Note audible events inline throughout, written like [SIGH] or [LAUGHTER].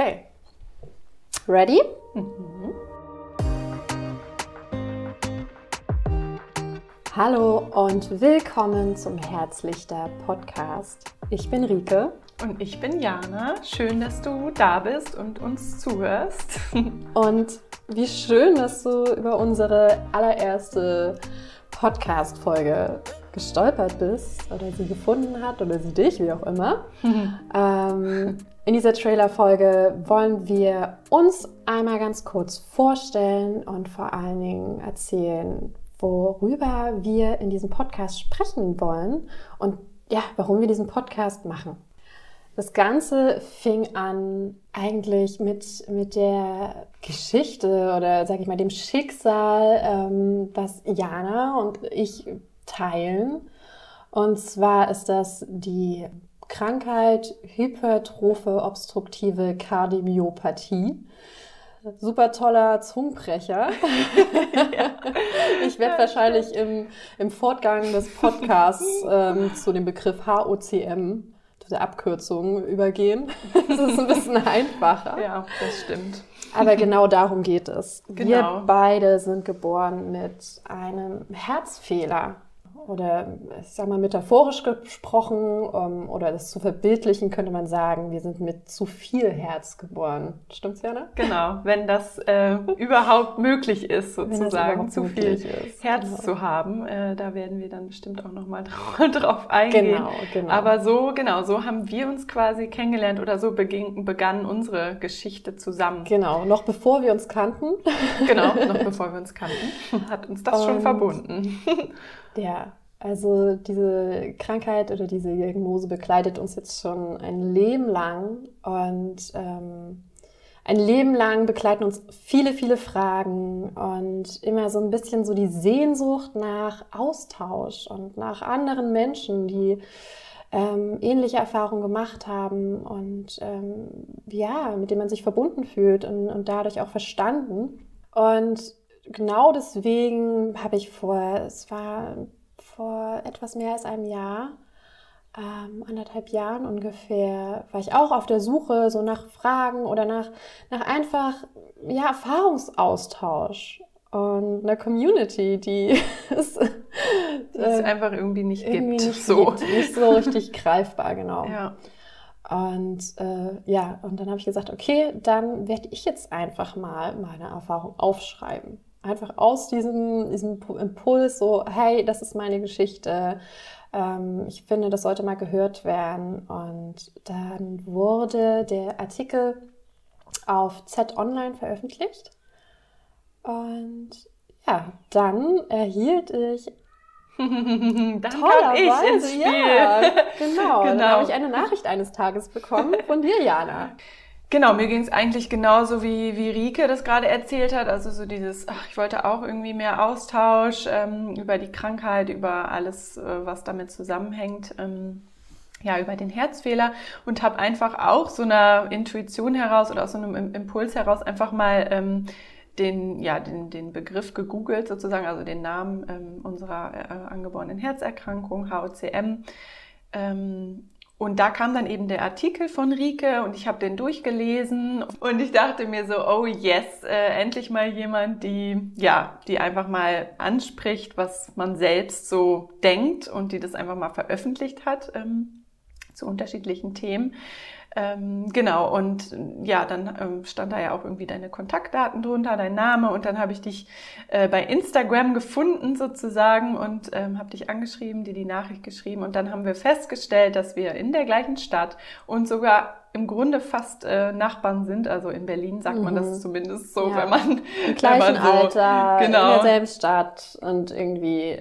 Okay. Ready? Mhm. Hallo und willkommen zum Herzlichter Podcast. Ich bin Rike. Und ich bin Jana. Schön, dass du da bist und uns zuhörst. [LAUGHS] Und wie schön, dass du über unsere allererste Podcast-Folge gestolpert bist oder sie gefunden hat oder sie dich, wie auch immer. [LAUGHS] ähm, in dieser Trailer-Folge wollen wir uns einmal ganz kurz vorstellen und vor allen Dingen erzählen, worüber wir in diesem Podcast sprechen wollen und ja, warum wir diesen Podcast machen. Das Ganze fing an eigentlich mit, mit der Geschichte oder sag ich mal dem Schicksal, ähm, was Jana und ich teilen. Und zwar ist das die Krankheit Hypertrophe obstruktive Kardiomyopathie. Super toller Zungenbrecher. ja. [LAUGHS] Ich werde wahrscheinlich im, im Fortgang des Podcasts ähm, zu dem Begriff HOCM, der Abkürzung, übergehen. Das ist ein bisschen einfacher. Ja, das stimmt. Aber genau darum geht es. Genau. Wir beide sind geboren mit einem Herzfehler oder ich sag mal metaphorisch gesprochen um, ähm, oder das zu verbildlichen, könnte man sagen, wir sind mit zu viel Herz geboren. Stimmt's, Jana? Genau, wenn das äh, überhaupt möglich ist, sozusagen zu viel ist. Herz genau. zu haben. Äh, da werden wir dann bestimmt auch nochmal [LAUGHS] drauf, drauf eingehen. Genau, genau. Aber so, genau, so haben wir uns quasi kennengelernt oder so beging, begann unsere Geschichte zusammen. Genau, noch bevor wir uns kannten. Genau, noch [LAUGHS] bevor wir uns kannten, hat uns das Und schon verbunden. [LAUGHS] Ja, also diese Krankheit oder diese Diagnose begleitet uns jetzt schon ein Leben lang und ähm, ein Leben lang begleiten uns viele, viele Fragen und immer so ein bisschen so die Sehnsucht nach Austausch und nach anderen Menschen, die ähm, ähnliche Erfahrungen gemacht haben und ähm, ja, mit denen man sich verbunden fühlt und, und dadurch auch verstanden. Und genau deswegen habe ich vor, es war vor etwas mehr als einem Jahr, ähm, anderthalb Jahren ungefähr, war ich auch auf der Suche so nach Fragen oder nach, nach einfach ja, Erfahrungsaustausch und einer Community, die [LAUGHS] es, äh, es einfach irgendwie nicht irgendwie gibt. Nicht so. Gibt, nicht so richtig [LAUGHS] greifbar, genau. Ja. Und äh, ja, und dann habe ich gesagt, okay, dann werde ich jetzt einfach mal meine Erfahrung aufschreiben einfach aus diesem, diesem Impuls so, hey, das ist meine Geschichte. Ähm, ich finde, das sollte mal gehört werden. Und dann wurde der Artikel auf Z Online veröffentlicht. Und ja, dann erhielt ich [LAUGHS] dann Spiel. Ja, genau. genau. [LAUGHS] Dann habe ich eine Nachricht eines Tages bekommen von dir, Jana. [LAUGHS] Genau, mir ging es eigentlich genauso wie, wie Rike das gerade erzählt hat. Also so dieses, ach, ich wollte auch irgendwie mehr Austausch ähm, über die Krankheit, über alles, äh, was damit zusammenhängt. Ähm, ja, über den Herzfehler und habe einfach auch so einer Intuition heraus oder aus so einem Impuls heraus einfach mal ähm, den, ja, den, den Begriff gegoogelt sozusagen, also den Namen ähm, unserer äh, angeborenen Herzerkrankung, HOCM. Ähm, und da kam dann eben der Artikel von Rike und ich habe den durchgelesen und ich dachte mir so, oh yes, äh, endlich mal jemand, die ja, die einfach mal anspricht, was man selbst so denkt und die das einfach mal veröffentlicht hat ähm, zu unterschiedlichen Themen. Ähm, genau, und ja, dann ähm, stand da ja auch irgendwie deine Kontaktdaten drunter, dein Name und dann habe ich dich äh, bei Instagram gefunden sozusagen und ähm, habe dich angeschrieben, dir die Nachricht geschrieben und dann haben wir festgestellt, dass wir in der gleichen Stadt und sogar im Grunde fast äh, Nachbarn sind. Also in Berlin sagt man das mhm. zumindest so, ja. wenn man im gleichen wenn man so, Alter, genau. in derselben Stadt und irgendwie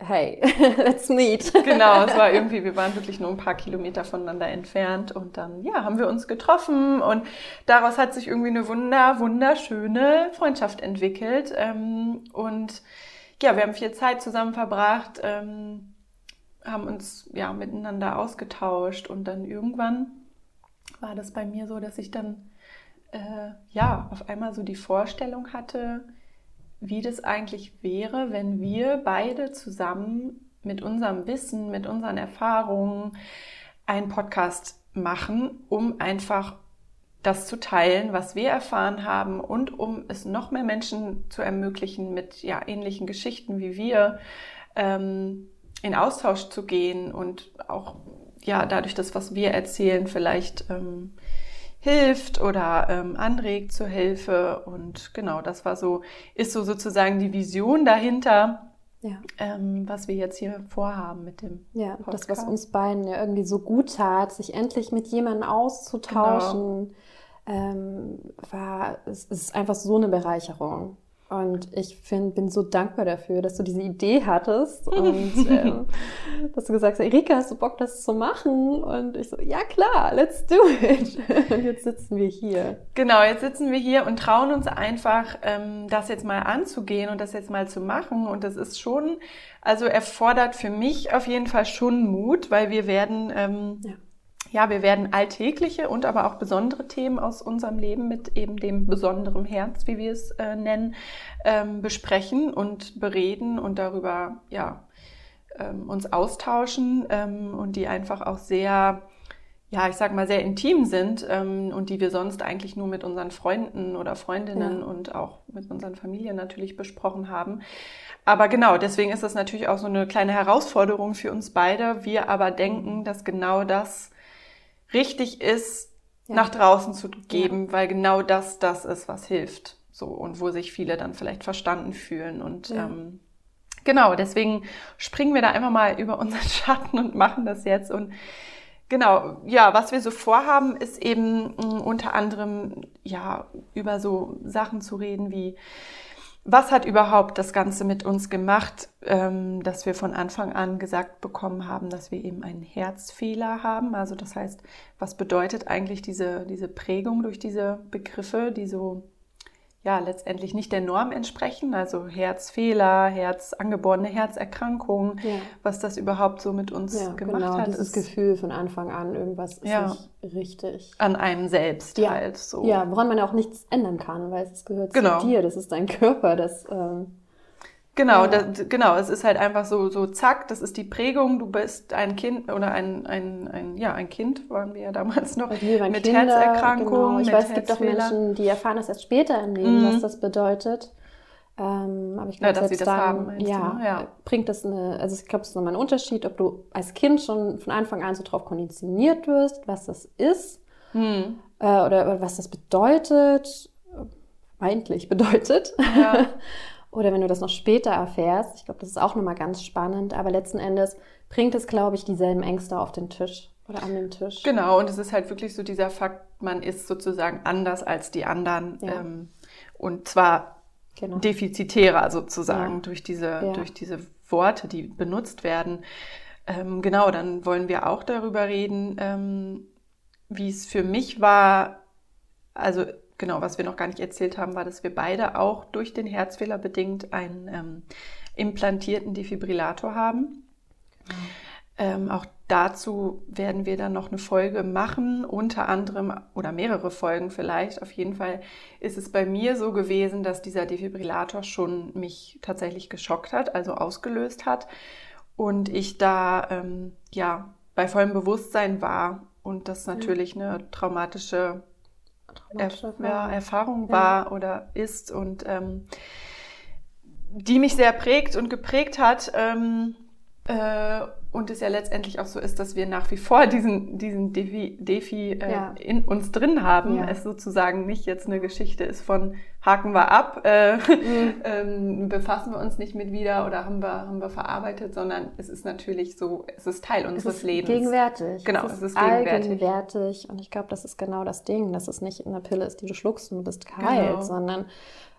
hey, [LAUGHS] let's meet. Genau, es war [LAUGHS] irgendwie, wir waren wirklich nur ein paar Kilometer voneinander entfernt und dann, ja, haben wir uns getroffen und daraus hat sich irgendwie eine wunder, wunderschöne Freundschaft entwickelt ähm, und ja, wir haben viel Zeit zusammen verbracht, ähm, haben uns ja miteinander ausgetauscht und dann irgendwann war das bei mir so, dass ich dann äh, ja auf einmal so die Vorstellung hatte, wie das eigentlich wäre, wenn wir beide zusammen mit unserem Wissen, mit unseren Erfahrungen einen Podcast machen, um einfach das zu teilen, was wir erfahren haben und um es noch mehr Menschen zu ermöglichen, mit ja, ähnlichen Geschichten wie wir ähm, in Austausch zu gehen und auch ja dadurch das, was wir erzählen, vielleicht ähm, hilft oder ähm, anregt zur Hilfe. Und genau, das war so, ist so sozusagen die Vision dahinter. Ja. Ähm, was wir jetzt hier vorhaben mit dem. Ja, Podcast. das, was uns beiden ja irgendwie so gut tat, sich endlich mit jemandem auszutauschen. Genau ähm, war, es ist einfach so eine Bereicherung. Und ich find, bin so dankbar dafür, dass du diese Idee hattest [LAUGHS] und ähm, dass du gesagt hast, Erika, hast du Bock, das zu machen? Und ich so, ja klar, let's do it. Und [LAUGHS] jetzt sitzen wir hier. Genau, jetzt sitzen wir hier und trauen uns einfach, ähm, das jetzt mal anzugehen und das jetzt mal zu machen. Und das ist schon, also erfordert für mich auf jeden Fall schon Mut, weil wir werden... Ähm, ja ja, wir werden alltägliche und aber auch besondere Themen aus unserem Leben mit eben dem besonderen Herz, wie wir es äh, nennen, ähm, besprechen und bereden und darüber ja ähm, uns austauschen ähm, und die einfach auch sehr ja, ich sag mal, sehr intim sind ähm, und die wir sonst eigentlich nur mit unseren Freunden oder Freundinnen ja. und auch mit unseren Familien natürlich besprochen haben. Aber genau, deswegen ist das natürlich auch so eine kleine Herausforderung für uns beide. Wir aber denken, dass genau das richtig ist, ja. nach draußen zu geben, ja. weil genau das das ist, was hilft. So und wo sich viele dann vielleicht verstanden fühlen und ja. ähm, genau, deswegen springen wir da einfach mal über unseren [LAUGHS] Schatten und machen das jetzt und Genau, ja, was wir so vorhaben, ist eben mh, mm, unter anderem ja über so Sachen zu reden wie was hat überhaupt das Ganze mit uns gemacht, ähm, dass wir von Anfang an gesagt bekommen haben, dass wir eben einen Herzfehler haben? Also das heißt, was bedeutet eigentlich diese, diese Prägung durch diese Begriffe, die so ja letztendlich nicht der Norm entsprechen, also Herzfehler, Herz, angeborene Herzerkrankungen, ja. was das überhaupt so mit uns ja, gemacht genau, hat. Dieses Gefühl von Anfang an, irgendwas ist ja, nicht richtig. An einem selbst ja. halt so. Ja, woran man ja auch nichts ändern kann, weil es gehört genau. zu dir, das ist dein Körper, das ähm, Genau, das, genau, es ist halt einfach so, so zack, das ist die Prägung, du bist ein Kind oder ein, ein, ein ja, ein Kind waren wir ja damals noch, mit Kinder, Herzerkrankungen. Genau. Ich weiß, es gibt auch Menschen, die erfahren das erst später im Leben, mhm. was das bedeutet. Ähm, aber ich glaube, ja, dass sie das dann, haben, ja, du, ja, bringt das eine, also ich glaube, es ist nochmal ein Unterschied, ob du als Kind schon von Anfang an so drauf konditioniert wirst, was das ist, mhm. äh, oder, oder was das bedeutet, eigentlich bedeutet. Ja. [LAUGHS] Oder wenn du das noch später erfährst, ich glaube, das ist auch nochmal ganz spannend, aber letzten Endes bringt es, glaube ich, dieselben Ängste auf den Tisch oder an den Tisch. Genau, und es ist halt wirklich so dieser Fakt, man ist sozusagen anders als die anderen. Ja. Ähm, und zwar genau. defizitärer sozusagen ja. durch, diese, ja. durch diese Worte, die benutzt werden. Ähm, genau, dann wollen wir auch darüber reden, ähm, wie es für mich war, also genau, was wir noch gar nicht erzählt haben, war, dass wir beide auch durch den Herzfehler bedingt einen ähm, implantierten Defibrillator haben. Genau. Ähm, auch dazu werden wir dann noch eine Folge machen, unter anderem oder mehrere Folgen vielleicht. Auf jeden Fall ist es bei mir so gewesen, dass dieser Defibrillator schon mich tatsächlich geschockt hat, also ausgelöst hat. Und ich da ähm, ja bei vollem Bewusstsein war und das natürlich eine traumatische Erf ja, Erfahrung war ja. oder ist und ähm, die mich sehr prägt und geprägt hat. Ähm, äh, und es ja letztendlich auch so ist, dass wir nach wie vor diesen, diesen Defi, Defi äh, ja. in uns drin haben. Ja. Es sozusagen nicht jetzt eine Geschichte ist von haken wir ab, äh, mhm. [LAUGHS] ähm, befassen wir uns nicht mit wieder oder haben wir, haben wir verarbeitet, sondern es ist natürlich so, es ist Teil unseres es ist Lebens. Gegenwärtig. Genau, es ist, es ist gegenwärtig. Und ich glaube, das ist genau das Ding, dass es nicht eine Pille ist, die du schluckst und du bist geheilt, genau. sondern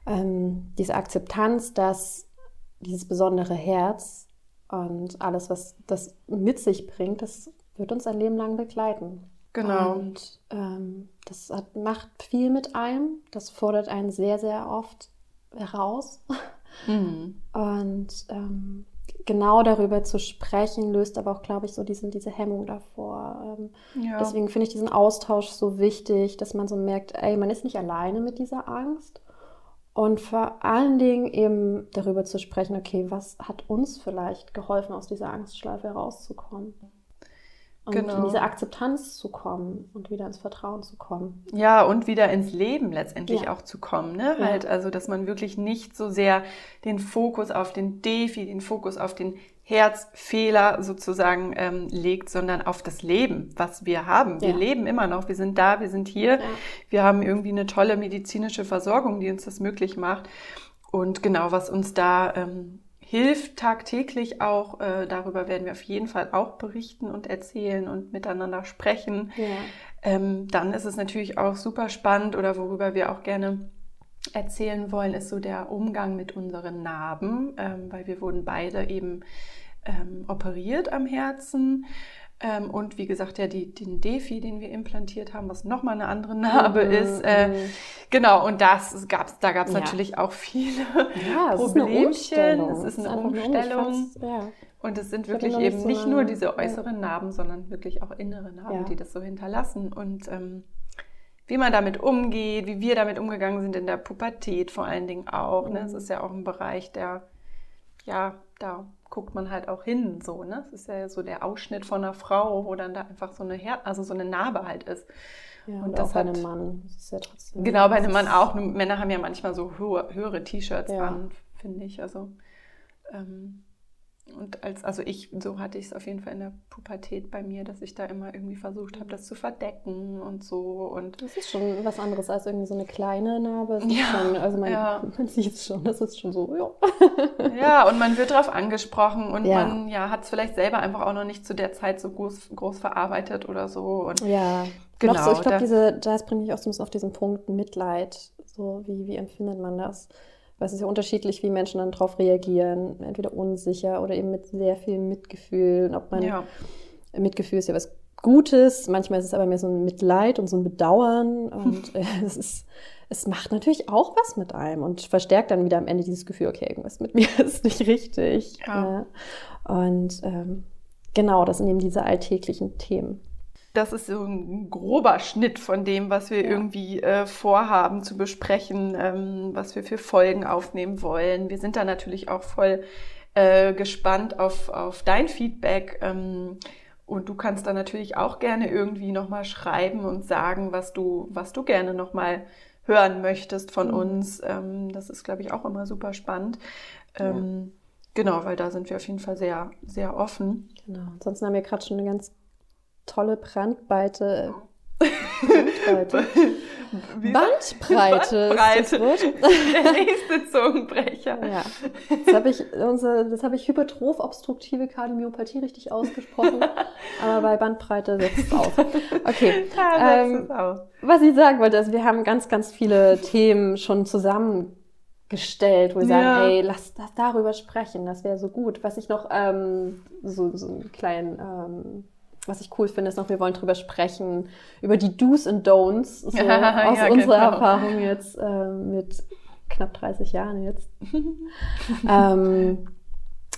ähm, diese Akzeptanz, dass dieses besondere Herz und alles, was das mit sich bringt, das wird uns ein Leben lang begleiten. Genau. Und ähm, das hat, macht viel mit einem. Das fordert einen sehr, sehr oft heraus. Mhm. Und ähm, genau darüber zu sprechen, löst aber auch, glaube ich, so diesen, diese Hemmung davor. Ähm, ja. Deswegen finde ich diesen Austausch so wichtig, dass man so merkt, ey, man ist nicht alleine mit dieser Angst. Und vor allen Dingen eben darüber zu sprechen, okay, was hat uns vielleicht geholfen, aus dieser Angstschleife herauszukommen? Und genau. in diese Akzeptanz zu kommen und wieder ins Vertrauen zu kommen. Ja, und wieder ins Leben letztendlich ja. auch zu kommen. Ne? Ja. Halt, also, dass man wirklich nicht so sehr den Fokus auf den Defi, den Fokus auf den Herzfehler sozusagen ähm, legt, sondern auf das Leben, was wir haben. Wir ja. leben immer noch, wir sind da, wir sind hier, wir haben irgendwie eine tolle medizinische Versorgung, die uns das möglich macht. Und genau, was uns da ähm, hilft tagtäglich auch. Äh, darüber werden wir auf jeden Fall auch berichten und erzählen und miteinander sprechen. Ja. Ähm, dann ist es natürlich auch super spannend oder worüber wir auch gerne erzählen wollen, ist so der Umgang mit unseren Narben, ähm, weil wir wurden beide eben ähm, operiert am Herzen. Ähm, und wie gesagt, ja, die, den Defi, den wir implantiert haben, was nochmal eine andere Narbe mhm, ist. Äh, mhm. genau, und das gab's, da gab es ja. natürlich auch viele ja, Problemchen. Es ist eine Umstellung. ja. Und es sind wirklich eben so nicht nur diese äußeren Narben, sondern wirklich auch innere Narben, die das so hinterlassen. Und ähm, wie man damit umgeht, wie wir damit umgegangen sind in der Pubertät vor allen Dingen auch. Ne? Es mhm. ist ja auch ein Bereich, der, ja, da guckt man halt auch hin, so, ne? Es ist ja so der Ausschnitt von einer Frau, wo dann da einfach so eine Her also so eine Narbe halt ist. Ja, und, und das auch bei einem Mann. Das ist ja trotzdem genau, bei einem Mann auch. Männer haben ja manchmal so höhere, höhere T-Shirts ja. an, finde ich. Also ähm, und als, also ich, so hatte ich es auf jeden Fall in der Pubertät bei mir, dass ich da immer irgendwie versucht habe, das zu verdecken und so. Und das ist schon was anderes als irgendwie so eine kleine Narbe. ja, schon, also man, ja. [LAUGHS] man sieht es schon, das ist schon so, ja. ja, und man wird darauf angesprochen und ja. man ja, hat es vielleicht selber einfach auch noch nicht zu der Zeit so groß, groß verarbeitet oder so. Und ja, genau. So, ich glaube, diese, das bringt mich auch so ein bisschen auf diesen Punkt Mitleid. So, wie, wie empfindet man das? Weil es ist ja unterschiedlich, wie Menschen dann darauf reagieren. Entweder unsicher oder eben mit sehr viel Mitgefühl. Und ob man ja. Mitgefühl ist ja was Gutes, manchmal ist es aber mehr so ein Mitleid und so ein Bedauern. Und [LAUGHS] äh, es ist, es macht natürlich auch was mit einem und verstärkt dann wieder am Ende dieses Gefühl, okay, irgendwas mit [LAUGHS] mir ist nicht richtig. Ja. Und ähm, genau, das sind eben diese alltäglichen Themen das ist so ein grober Schnitt von dem, was wir ja. irgendwie äh, vorhaben zu besprechen, ähm, was wir für Folgen aufnehmen wollen. Wir sind da natürlich auch voll äh, gespannt auf, auf dein Feedback. Ähm, und du kannst da natürlich auch gerne irgendwie nochmal schreiben und sagen, was du, was du gerne nochmal hören möchtest von mhm. uns. Ähm, das ist, glaube ich, auch immer super spannend. Ähm, ja. Genau, weil da sind wir auf jeden Fall sehr, sehr offen. Genau. Ansonsten haben wir gerade schon eine ganz tolle Brandweite. Bandbreite. Bandbreite. Bandbreite. Der nächste Zungenbrecher. Ja. Das habe ich, hab ich hypertroph-obstruktive Kardiomyopathie richtig ausgesprochen. [LAUGHS] aber bei Bandbreite setzt es aus. Okay. [LAUGHS] Ja, ähm, was ich sagen wollte, ist, wir haben ganz, ganz viele Themen schon zusammengestellt, wo wir ja. sagen, ey, lass, lass darüber sprechen, das wäre so gut. Was ich noch ähm, so, so einen kleinen ähm, was ich cool finde, ist noch, wir wollen drüber sprechen, über die Do's und Don'ts, [LAUGHS] so ja, aus ja, unserer genau. Erfahrung jetzt äh, mit knapp 30 Jahren jetzt. [LAUGHS] ähm,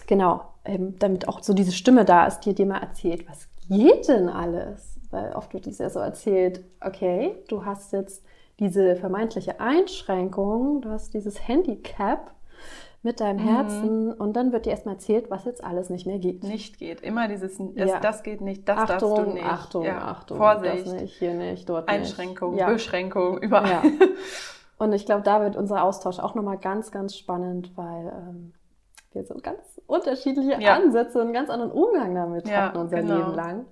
genau, ähm, damit auch so diese Stimme da ist, die dir mal erzählt, was geht denn alles? Weil oft wird es ja so erzählt, okay, du hast jetzt diese vermeintliche Einschränkung, du hast dieses Handicap, mit deinem mhm. Herzen mhm. und dann wird dir erstmal erzählt, was jetzt alles nicht mehr geht. Nicht geht. Immer dieses, ja. das geht nicht, das Achtung, darfst du nicht. Achtung, ja. Achtung, Vorsicht. Das nicht, hier nicht, dort Einschränkung, nicht. Beschränkung, überall. Ja. [LAUGHS] Und ich glaube, da wird unser Austausch auch nochmal ganz, ganz spannend, weil ähm, wir so ganz unterschiedliche Ansätze und einen ganz anderen Umgang damit hatten unser genau. Leben lang.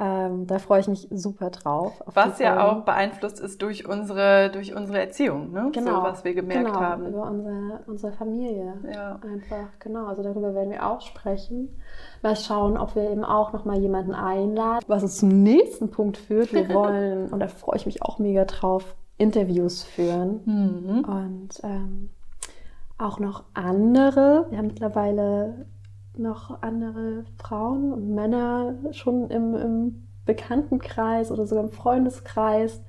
Ähm, da freue ich mich super drauf. was ja auch beeinflusst ist durch unsere, durch unsere Erziehung, ne? Genau. So, was wir gemerkt genau, haben. Über unsere, unsere Familie. Ja. Einfach, genau. Also darüber werden wir auch sprechen. Mal schauen, ob wir eben auch nochmal jemanden einladen, was uns zum nächsten Punkt führt. Wir [LAUGHS] wollen, und da freue ich mich auch mega drauf, Interviews führen. Mhm. Und ähm, auch noch andere. Wir haben mittlerweile noch andere Frauen und Männer schon im, im Bekanntenkreis oder sogar im Freundeskreis.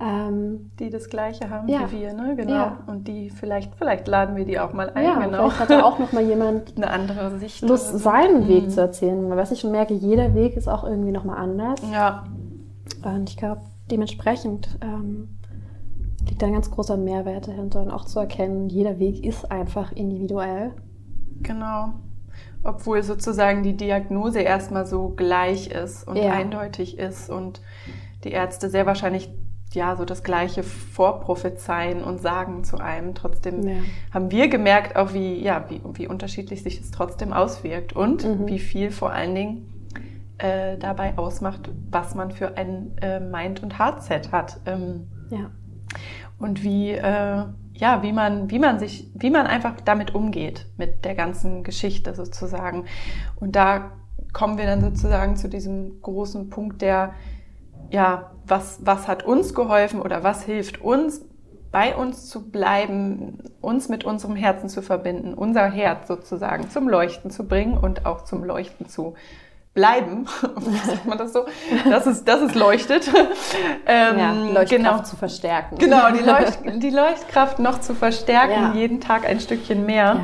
Ähm, die das Gleiche haben ja. wie wir, ne? Genau. Ja. Und die vielleicht, vielleicht laden wir die auch mal ein. Ja, genau. vielleicht hat da auch noch mal jemand [LAUGHS] eine andere Sicht. Lust, so. seinen mhm. Weg zu erzählen. Weil was ich schon merke, jeder Weg ist auch irgendwie noch mal anders. Ja. Und ich glaube, dementsprechend ähm, liegt da ein ganz großer Mehrwert dahinter und auch zu erkennen, jeder Weg ist einfach individuell. Genau. Obwohl sozusagen die Diagnose erstmal so gleich ist und Ja. eindeutig ist und die Ärzte sehr wahrscheinlich ja so das Gleiche vorprophezeien und sagen zu einem. Trotzdem Ja. haben wir gemerkt, auch wie, ja, wie, wie unterschiedlich sich es trotzdem auswirkt und Mhm. wie viel vor allen Dingen äh, dabei ausmacht, was man für ein äh, Mind- und Heartset hat. Ähm, Ja. Und wie, äh, ja, wie man, wie man sich, wie man einfach damit umgeht, mit der ganzen Geschichte sozusagen. Und da kommen wir dann sozusagen zu diesem großen Punkt, der, ja, was, was hat uns geholfen oder was hilft uns, bei uns zu bleiben, uns mit unserem Herzen zu verbinden, unser Herz sozusagen zum Leuchten zu bringen und auch zum Leuchten zu bleiben. [LAUGHS] Sagt man das so? Das ist, das ist leuchtet. [LAUGHS] Ähm, ja, Leuchtkraft zu verstärken. Genau, die, Leucht, [LAUGHS] die Leuchtkraft noch zu verstärken, Ja. jeden Tag ein Stückchen mehr.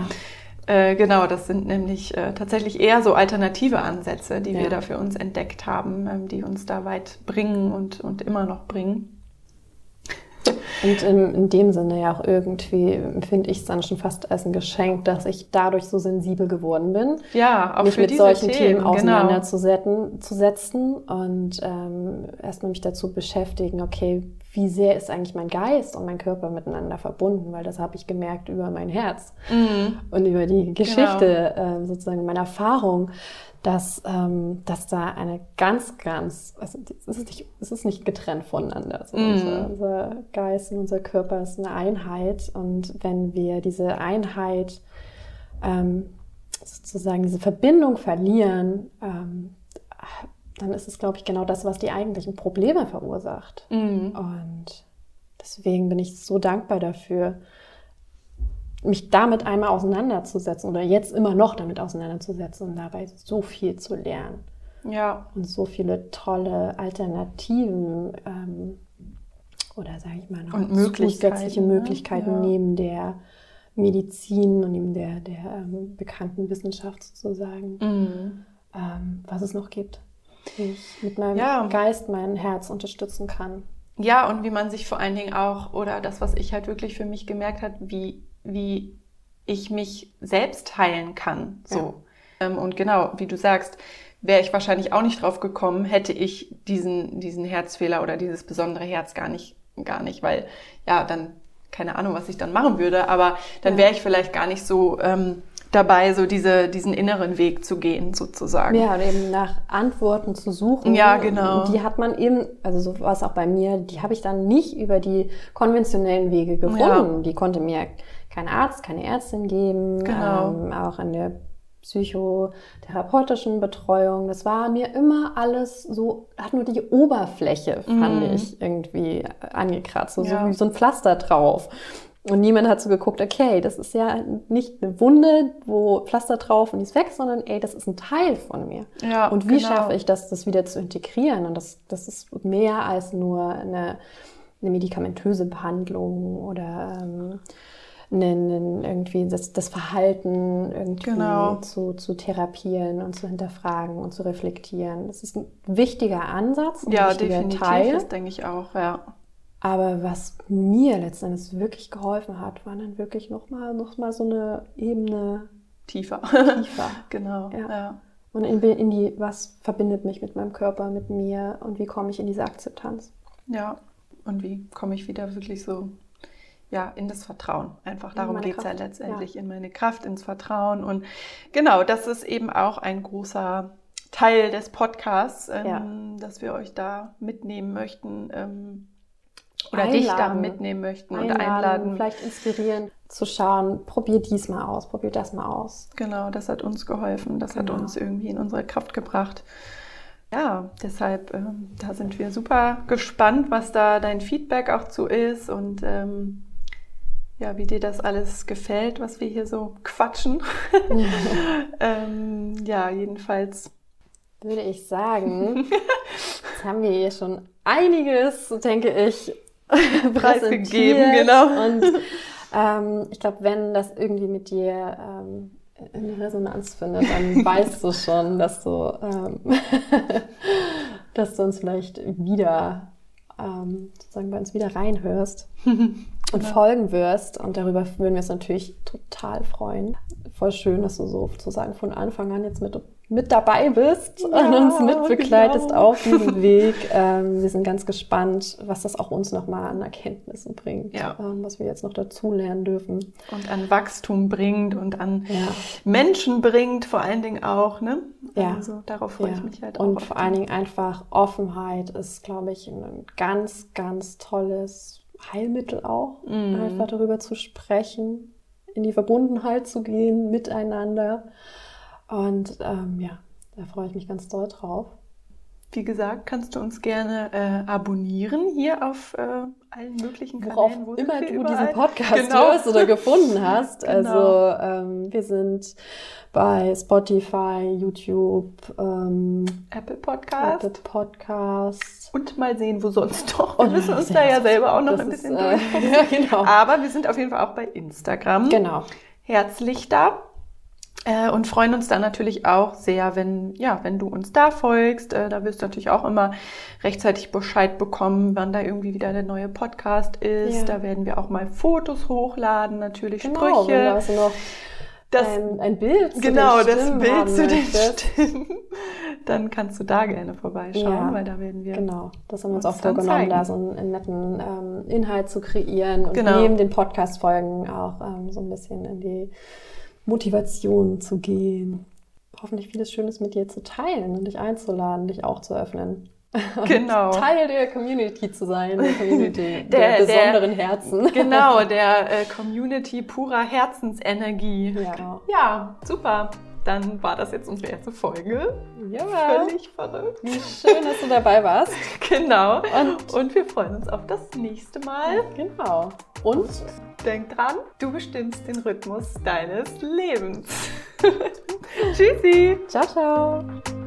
Ja. Äh, genau, das sind nämlich äh, tatsächlich eher so alternative Ansätze, die wir da für uns entdeckt haben, ähm, die uns da weit bringen und, und immer noch bringen. Und in, in dem Sinne ja auch irgendwie empfinde ich es dann schon fast als ein Geschenk, dass ich dadurch so sensibel geworden bin, Ja, auch mich mit solchen Themen, Themen, genau. auseinanderzusetzen zu setzen und ähm, erstmal mich dazu beschäftigen, okay, wie sehr ist eigentlich mein Geist und mein Körper miteinander verbunden, weil das habe ich gemerkt über mein Herz Mhm. und über die Geschichte, Genau. ähm, sozusagen meine Erfahrung, dass, ähm, dass da eine ganz, ganz, also es ist nicht, es ist nicht getrennt voneinander. Also Mhm. unser, unser Geist und unser Körper ist eine Einheit und wenn wir diese Einheit ähm, sozusagen diese Verbindung verlieren, ähm, dann ist es, glaube ich, genau das, was die eigentlichen Probleme verursacht. Mhm. Und deswegen bin ich so dankbar dafür, mich damit einmal auseinanderzusetzen oder jetzt immer noch damit auseinanderzusetzen und dabei so viel zu lernen Ja, und so viele tolle Alternativen ähm, oder sage ich mal noch Und Möglichkeiten, zusätzliche ne? Möglichkeiten Ja. neben der Medizin und neben der, der ähm, bekannten Wissenschaft sozusagen, mhm. ähm, was es noch gibt, ich mit meinem Ja. Geist mein Herz unterstützen kann. Ja, und wie man sich vor allen Dingen auch, oder das, was ich halt wirklich für mich gemerkt habe, wie, wie ich mich selbst heilen kann. So. Ähm, und genau, wie du sagst, wäre ich wahrscheinlich auch nicht drauf gekommen, hätte ich diesen, diesen Herzfehler oder dieses besondere Herz gar nicht, gar nicht, weil ja, dann keine Ahnung, was ich dann machen würde, aber dann Ja. wäre ich vielleicht gar nicht so ähm, dabei, so diese, diesen inneren Weg zu gehen, sozusagen. Ja, und eben nach Antworten zu suchen. Ja, genau. Und die hat man eben, also so war es auch bei mir, die habe ich dann nicht über die konventionellen Wege gefunden. Ja. Die konnte mir kein Arzt, keine Ärztin geben, Genau. ähm, auch in der psychotherapeutischen Betreuung. Das war mir immer alles so, hat nur die Oberfläche, fand Mhm. ich, irgendwie angekratzt, so, Ja. so wie so ein Pflaster drauf. Und niemand hat so geguckt, okay, das ist ja nicht eine Wunde, wo Pflaster drauf und die ist weg, sondern ey, das ist ein Teil von mir. Ja, und wie genau. schaffe ich das, das wieder zu integrieren? Und das, das ist mehr als nur eine, eine medikamentöse Behandlung oder ähm, eine, eine, irgendwie das, das Verhalten irgendwie Genau. zu, zu therapieren und zu hinterfragen und zu reflektieren. Das ist ein wichtiger Ansatz, ein Ja, wichtiger definitiv, Teil. das denke ich auch, ja. Aber was mir letztendlich wirklich geholfen hat, war dann wirklich nochmal noch mal so eine Ebene Tiefer. tiefer. [LAUGHS] genau, Ja. ja. Und in, in die, was verbindet mich mit meinem Körper, mit mir und wie komme ich in diese Akzeptanz? Ja, und wie komme ich wieder wirklich so ja, in das Vertrauen? Einfach darum geht es ja letztendlich, in meine Kraft, ins Vertrauen. Und genau, das ist eben auch ein großer Teil des Podcasts, ähm, Ja. dass wir euch da mitnehmen möchten ähm, oder dich da Einladen. mitnehmen möchten und Einladen, einladen. vielleicht inspirieren, zu schauen, probier dies mal aus, probier das mal aus. Genau, das hat uns geholfen, das hat Genau. uns irgendwie in unsere Kraft gebracht. Ja, deshalb, ähm, da sind wir super gespannt, was da dein Feedback auch zu ist und ähm, ja, wie dir das alles gefällt, was wir hier so quatschen. [LAUGHS] ähm, ja, jedenfalls. Würde ich sagen, [LAUGHS] jetzt haben wir hier schon einiges, denke ich, [LAUGHS] Preisgegeben, genau. Und ähm, ich glaube, wenn das irgendwie mit dir ähm, in Resonanz findet, dann [LAUGHS] weißt du schon, dass du, ähm, [LAUGHS] dass du uns vielleicht wieder ähm, sozusagen bei uns wieder reinhörst. und ja. folgen wirst. Und darüber würden wir uns natürlich total freuen. Voll schön, dass du sozusagen von Anfang an jetzt mit, mit dabei bist ja, und uns mitbegleitest genau. auf diesem [LAUGHS] Weg. Ähm, wir sind ganz gespannt, was das auch uns nochmal an Erkenntnissen bringt, ja. ähm, was wir jetzt noch dazu lernen dürfen. Und an Wachstum bringt und an ja. Menschen bringt, vor allen Dingen auch. Ne? Ja. Also darauf freue ich mich halt auch. Und vor allen Dingen einfach Offenheit ist, glaube ich, ein ganz, ganz tolles Heilmittel auch, mhm. einfach darüber zu sprechen, in die Verbundenheit zu gehen, miteinander. Und ähm, ja, da freue ich mich ganz doll drauf. Wie gesagt, kannst du uns gerne äh, abonnieren hier auf äh, allen möglichen Kanälen. Worauf immer du überall. diesen Podcast genau. hörst oder gefunden [LAUGHS] hast. genau. Also ähm, wir sind bei Spotify, YouTube, ähm, Apple Podcast. Apple Podcast. Und mal sehen, wo sonst noch. Wir müssen uns da ja selber auch noch ein bisschen ist, äh, [LAUGHS] ja, genau. Aber wir sind auf jeden Fall auch bei Instagram. Genau. Herzlich da. Äh, und freuen uns dann natürlich auch sehr, wenn, ja, wenn du uns da folgst. Äh, da wirst du natürlich auch immer rechtzeitig Bescheid bekommen, wann da irgendwie wieder der neue Podcast ist. Ja. Da werden wir auch mal Fotos hochladen, natürlich genau, Sprüche. Also noch das, ein, ein Bild zu genau, den Stimmen das Bild zu den Stimmen. Dann kannst du da gerne vorbeischauen, ja, weil da werden wir. Genau, das haben wir uns auch vorgenommen, da so einen, einen netten ähm, Inhalt zu kreieren und genau. neben den Podcast-Folgen auch ähm, so ein bisschen in die Motivation zu gehen. Hoffentlich vieles Schönes mit dir zu teilen und dich einzuladen, dich auch zu öffnen. [LAUGHS] Genau. Teil der Community zu sein, der Community [LAUGHS] der, der besonderen der, Herzen. [LAUGHS] Genau, der äh, Community purer Herzensenergie. Ja. ja, super. Dann war das jetzt unsere erste Folge. Ja. Völlig verrückt. Wie schön, dass du dabei warst. [LAUGHS] Genau. Und, und wir freuen uns auf das nächste Mal. Genau. Und denk dran, du bestimmst den Rhythmus deines Lebens. [LAUGHS] Tschüssi. Ciao, ciao.